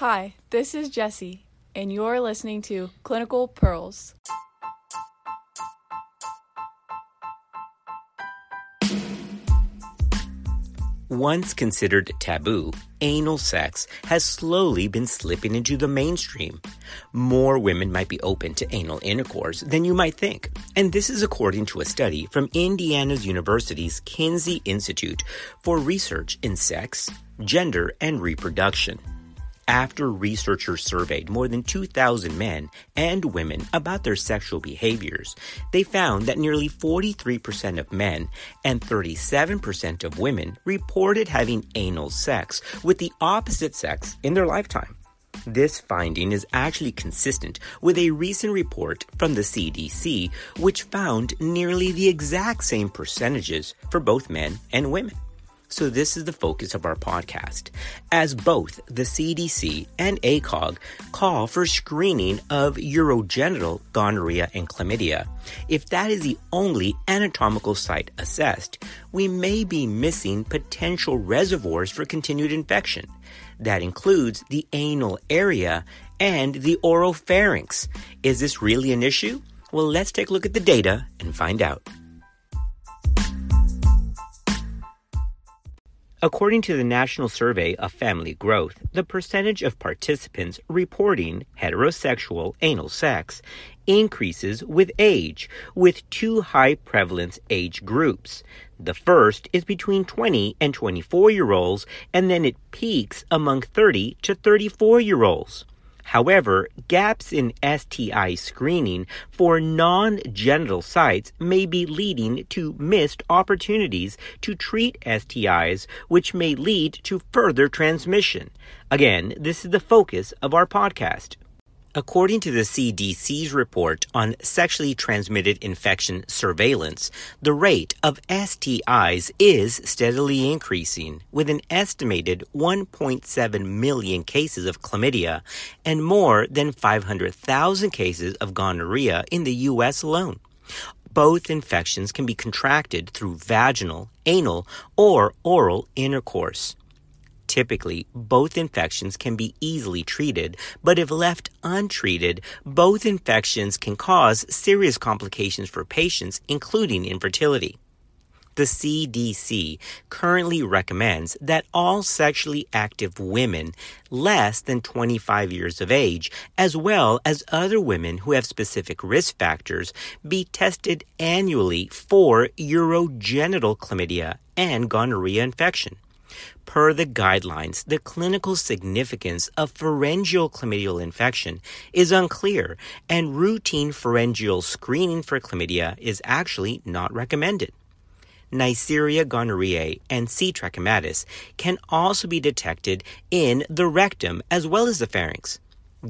Hi, this is Jesse, and you're listening to Clinical Pearls. Once considered taboo, anal sex has slowly been slipping into the mainstream. More women might be open to anal intercourse than you might think. And this is according to a study from Indiana's University's Kinsey Institute for Research in Sex, Gender, and Reproduction after researchers surveyed more than 2,000 men and women about their sexual behaviors, they found that nearly 43% of men and 37% of women reported having anal sex with the opposite sex in their lifetime. This finding is actually consistent with a recent report from the CDC, which found nearly the exact same percentages for both men and women. So, this is the focus of our podcast, as both the CDC and ACOG call for screening of urogenital gonorrhea and chlamydia. If that is the only anatomical site assessed, we may be missing potential reservoirs for continued infection. That includes the anal area and the oropharynx. Is this really an issue? Well, let's take a look at the data and find out. According to the National Survey of Family Growth, the percentage of participants reporting heterosexual anal sex increases with age, with two high prevalence age groups. The first is between 20 and 24 year olds, and then it peaks among 30 to 34 year olds. However, gaps in STI screening for non genital sites may be leading to missed opportunities to treat STIs, which may lead to further transmission. Again, this is the focus of our podcast. According to the CDC's report on sexually transmitted infection surveillance, the rate of STIs is steadily increasing, with an estimated 1.7 million cases of chlamydia and more than 500,000 cases of gonorrhea in the U.S. alone. Both infections can be contracted through vaginal, anal, or oral intercourse. Typically, both infections can be easily treated, but if left untreated, both infections can cause serious complications for patients, including infertility. The CDC currently recommends that all sexually active women less than 25 years of age, as well as other women who have specific risk factors, be tested annually for urogenital chlamydia and gonorrhea infection. Per the guidelines, the clinical significance of pharyngeal chlamydial infection is unclear, and routine pharyngeal screening for chlamydia is actually not recommended. Neisseria gonorrhoeae and C. trachomatis can also be detected in the rectum as well as the pharynx.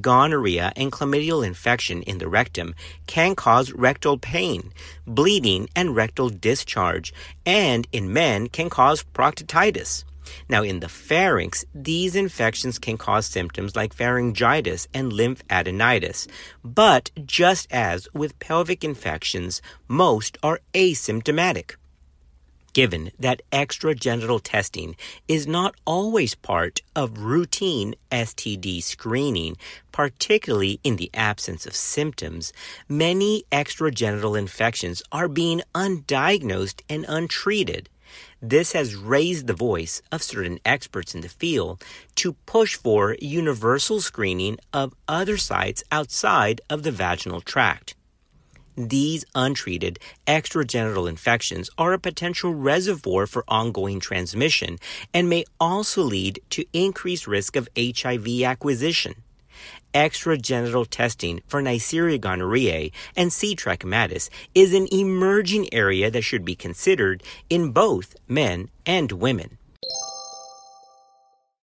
Gonorrhea and chlamydial infection in the rectum can cause rectal pain, bleeding, and rectal discharge, and in men can cause proctitis. Now, in the pharynx, these infections can cause symptoms like pharyngitis and lymphadenitis. But just as with pelvic infections, most are asymptomatic. Given that extragenital testing is not always part of routine STD screening, particularly in the absence of symptoms, many extragenital infections are being undiagnosed and untreated. This has raised the voice of certain experts in the field to push for universal screening of other sites outside of the vaginal tract. These untreated extragenital infections are a potential reservoir for ongoing transmission and may also lead to increased risk of HIV acquisition extragenital testing for Neisseria gonorrhoeae and C. trachomatis is an emerging area that should be considered in both men and women.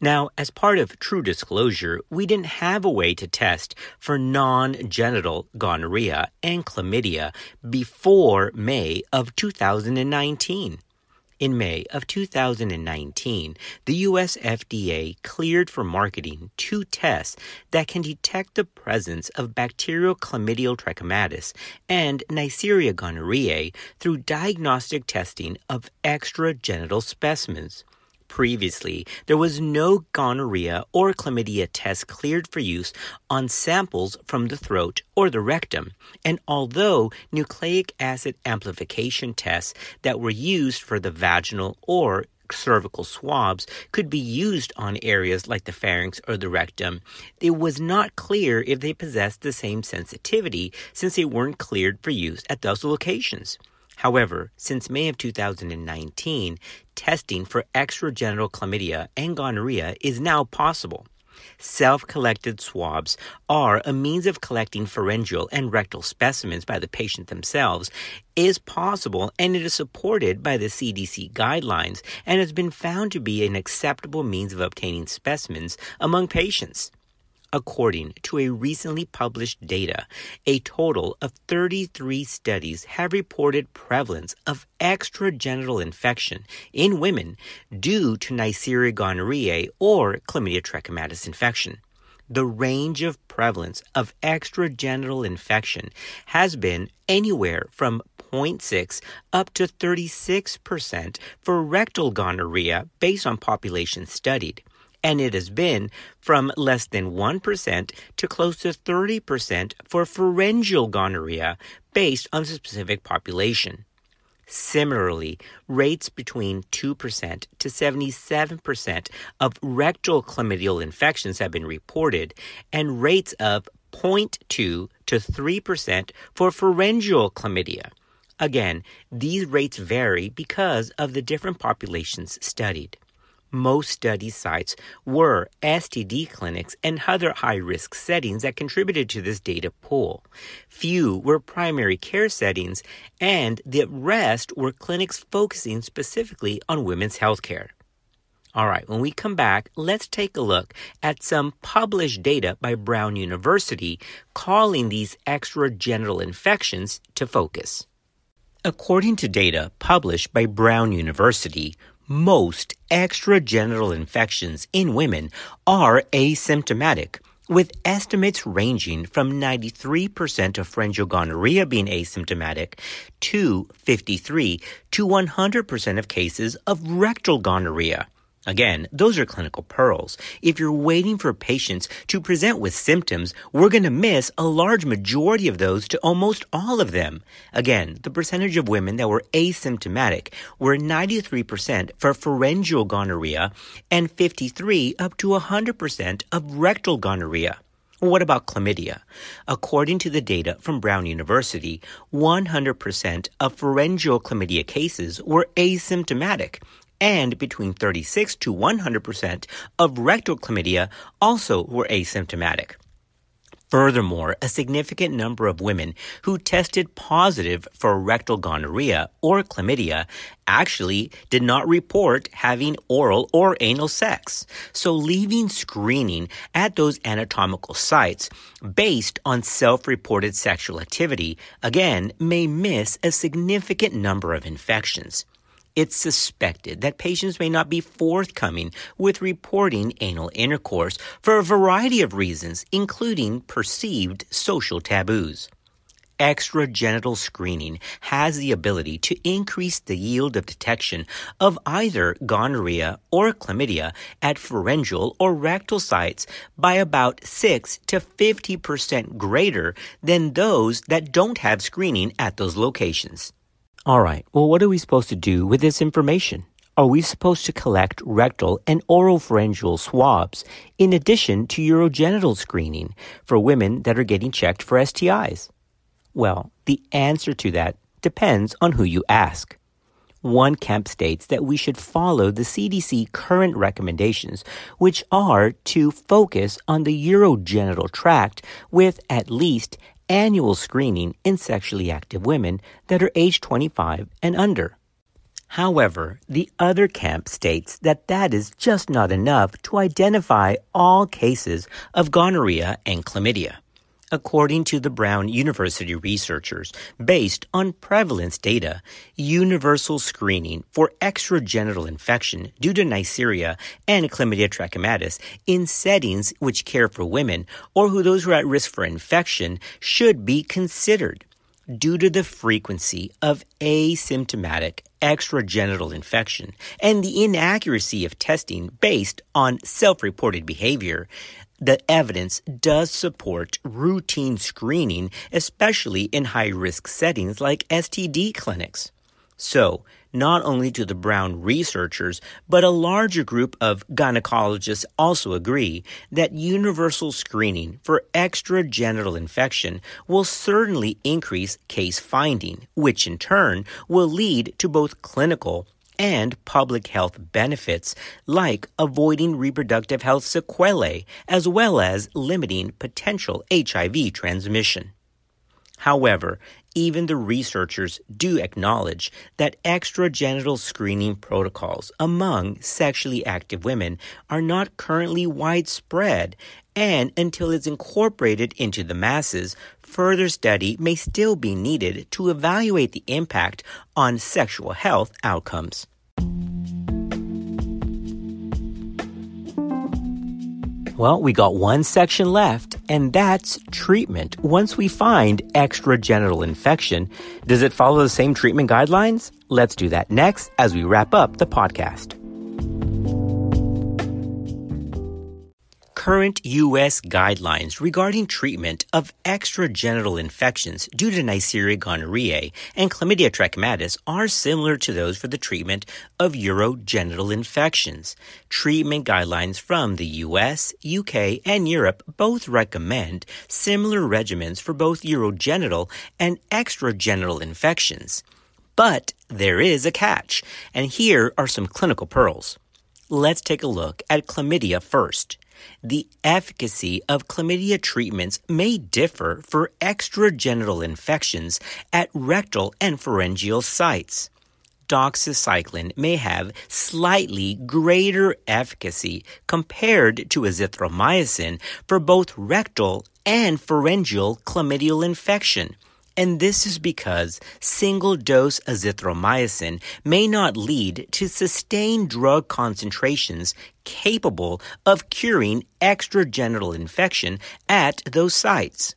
Now, as part of true disclosure, we didn't have a way to test for non genital gonorrhea and chlamydia before May of 2019. In May of 2019, the US FDA cleared for marketing two tests that can detect the presence of bacterial chlamydial trachomatis and Neisseria gonorrhoeae through diagnostic testing of extragenital specimens. Previously, there was no gonorrhea or chlamydia test cleared for use on samples from the throat or the rectum. And although nucleic acid amplification tests that were used for the vaginal or cervical swabs could be used on areas like the pharynx or the rectum, it was not clear if they possessed the same sensitivity since they weren't cleared for use at those locations. However, since May of 2019, testing for extragenital chlamydia and gonorrhea is now possible. Self collected swabs are a means of collecting pharyngeal and rectal specimens by the patient themselves, is possible, and it is supported by the CDC guidelines and has been found to be an acceptable means of obtaining specimens among patients. According to a recently published data, a total of 33 studies have reported prevalence of extragenital infection in women due to Neisseria gonorrhoeae or Chlamydia trachomatis infection. The range of prevalence of extragenital infection has been anywhere from 0.6 up to 36% for rectal gonorrhea based on population studied and it has been from less than 1% to close to 30% for pharyngeal gonorrhea based on the specific population. Similarly, rates between 2% to 77% of rectal chlamydial infections have been reported, and rates of 0.2 to 3% for pharyngeal chlamydia. Again, these rates vary because of the different populations studied most study sites were STD clinics and other high risk settings that contributed to this data pool. Few were primary care settings, and the rest were clinics focusing specifically on women's health care. All right, when we come back, let's take a look at some published data by Brown University calling these extragenital infections to focus. According to data published by Brown University, most extragenital infections in women are asymptomatic, with estimates ranging from 93% of pharyngeal gonorrhea being asymptomatic to 53 to 100% of cases of rectal gonorrhea. Again, those are clinical pearls. If you're waiting for patients to present with symptoms, we're going to miss a large majority of those to almost all of them. Again, the percentage of women that were asymptomatic were 93% for pharyngeal gonorrhea and 53 up to 100% of rectal gonorrhea. What about chlamydia? According to the data from Brown University, 100% of pharyngeal chlamydia cases were asymptomatic, and between 36 to 100% of rectal chlamydia also were asymptomatic. Furthermore, a significant number of women who tested positive for rectal gonorrhea or chlamydia actually did not report having oral or anal sex. So leaving screening at those anatomical sites based on self-reported sexual activity again may miss a significant number of infections it's suspected that patients may not be forthcoming with reporting anal intercourse for a variety of reasons, including perceived social taboos. Extragenital screening has the ability to increase the yield of detection of either gonorrhea or chlamydia at pharyngeal or rectal sites by about 6 to 50% greater than those that don't have screening at those locations. All right, well, what are we supposed to do with this information? Are we supposed to collect rectal and oral pharyngeal swabs in addition to urogenital screening for women that are getting checked for STIs? Well, the answer to that depends on who you ask. One camp states that we should follow the CDC current recommendations, which are to focus on the urogenital tract with at least annual screening in sexually active women that are age 25 and under. However, the other camp states that that is just not enough to identify all cases of gonorrhea and chlamydia. According to the Brown University researchers, based on prevalence data, universal screening for extragenital infection due to Neisseria and Chlamydia trachomatis in settings which care for women or who those who are at risk for infection should be considered due to the frequency of asymptomatic extragenital infection and the inaccuracy of testing based on self-reported behavior, the evidence does support routine screening, especially in high risk settings like STD clinics. So, not only do the Brown researchers, but a larger group of gynecologists also agree that universal screening for extragenital infection will certainly increase case finding, which in turn will lead to both clinical and public health benefits like avoiding reproductive health sequelae as well as limiting potential HIV transmission. However, even the researchers do acknowledge that extragenital screening protocols among sexually active women are not currently widespread, and until it's incorporated into the masses, further study may still be needed to evaluate the impact on sexual health outcomes. Well, we got one section left, and that's treatment. Once we find extragenital infection, does it follow the same treatment guidelines? Let's do that next as we wrap up the podcast. Current U.S. guidelines regarding treatment of extragenital infections due to Neisseria gonorrhoeae and Chlamydia trachomatis are similar to those for the treatment of urogenital infections. Treatment guidelines from the U.S., UK, and Europe both recommend similar regimens for both urogenital and extragenital infections. But there is a catch, and here are some clinical pearls. Let's take a look at chlamydia first. The efficacy of chlamydia treatments may differ for extragenital infections at rectal and pharyngeal sites. Doxycycline may have slightly greater efficacy compared to azithromycin for both rectal and pharyngeal chlamydial infection and this is because single dose azithromycin may not lead to sustained drug concentrations capable of curing extragenital infection at those sites.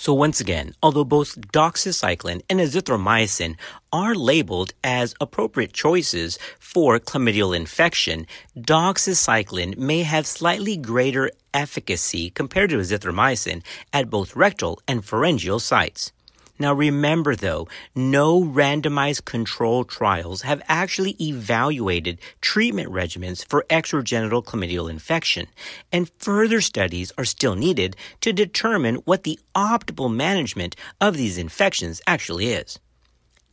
So once again, although both doxycycline and azithromycin are labeled as appropriate choices for chlamydial infection, doxycycline may have slightly greater efficacy compared to azithromycin at both rectal and pharyngeal sites. Now remember though, no randomized control trials have actually evaluated treatment regimens for extragenital chlamydial infection, and further studies are still needed to determine what the optimal management of these infections actually is.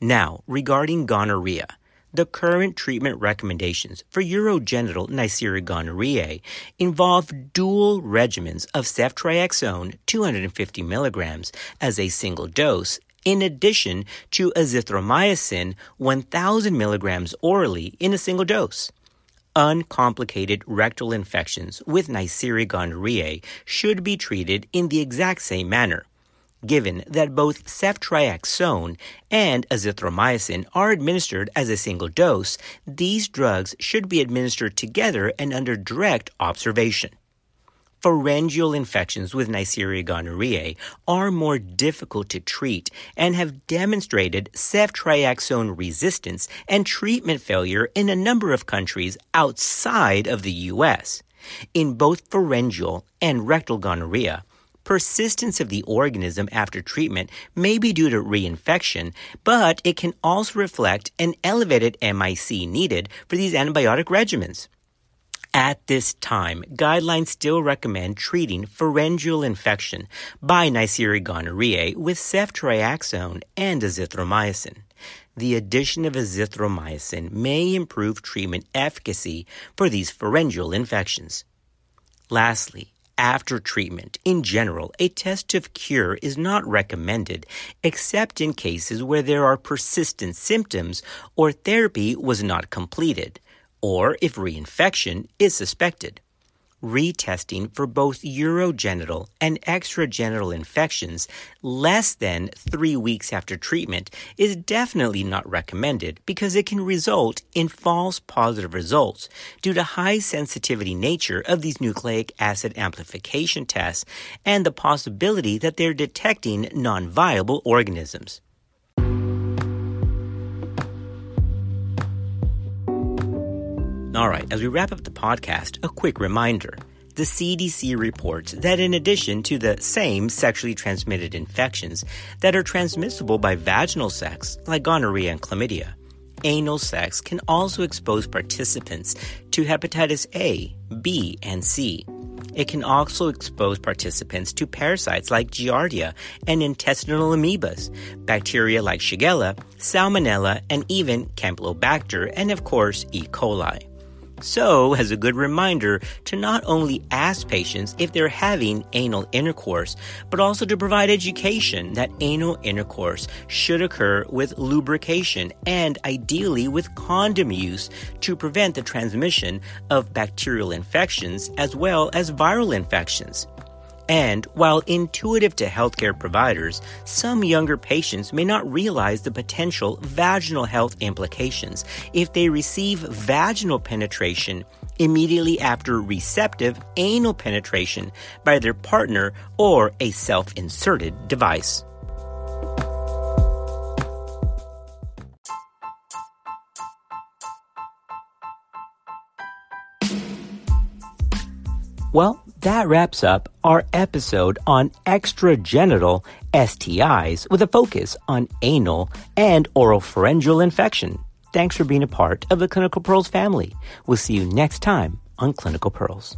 Now, regarding gonorrhea. The current treatment recommendations for urogenital Neisseria gonorrhoeae involve dual regimens of ceftriaxone 250 milligrams as a single dose in addition to azithromycin 1000 milligrams orally in a single dose. Uncomplicated rectal infections with Neisseria gonorrhoeae should be treated in the exact same manner given that both ceftriaxone and azithromycin are administered as a single dose, these drugs should be administered together and under direct observation. Pharyngeal infections with Neisseria gonorrhoeae are more difficult to treat and have demonstrated ceftriaxone resistance and treatment failure in a number of countries outside of the U.S. In both pharyngeal and rectal gonorrhea, Persistence of the organism after treatment may be due to reinfection, but it can also reflect an elevated MIC needed for these antibiotic regimens. At this time, guidelines still recommend treating pharyngeal infection by Neisseria gonorrhoeae with ceftriaxone and azithromycin. The addition of azithromycin may improve treatment efficacy for these pharyngeal infections. Lastly, after treatment, in general, a test of cure is not recommended except in cases where there are persistent symptoms or therapy was not completed, or if reinfection is suspected retesting for both urogenital and extragenital infections less than three weeks after treatment is definitely not recommended because it can result in false positive results due to high sensitivity nature of these nucleic acid amplification tests and the possibility that they're detecting non-viable organisms. All right, as we wrap up the podcast, a quick reminder. The CDC reports that in addition to the same sexually transmitted infections that are transmissible by vaginal sex, like gonorrhea and chlamydia, anal sex can also expose participants to hepatitis A, B, and C. It can also expose participants to parasites like Giardia and intestinal amoebas, bacteria like Shigella, Salmonella, and even Campylobacter, and of course, E. coli. So, as a good reminder to not only ask patients if they're having anal intercourse, but also to provide education that anal intercourse should occur with lubrication and ideally with condom use to prevent the transmission of bacterial infections as well as viral infections. And while intuitive to healthcare providers, some younger patients may not realize the potential vaginal health implications if they receive vaginal penetration immediately after receptive anal penetration by their partner or a self inserted device. Well, that wraps up our episode on extragenital STIs with a focus on anal and oropharyngeal infection. Thanks for being a part of the Clinical Pearls family. We'll see you next time on Clinical Pearls.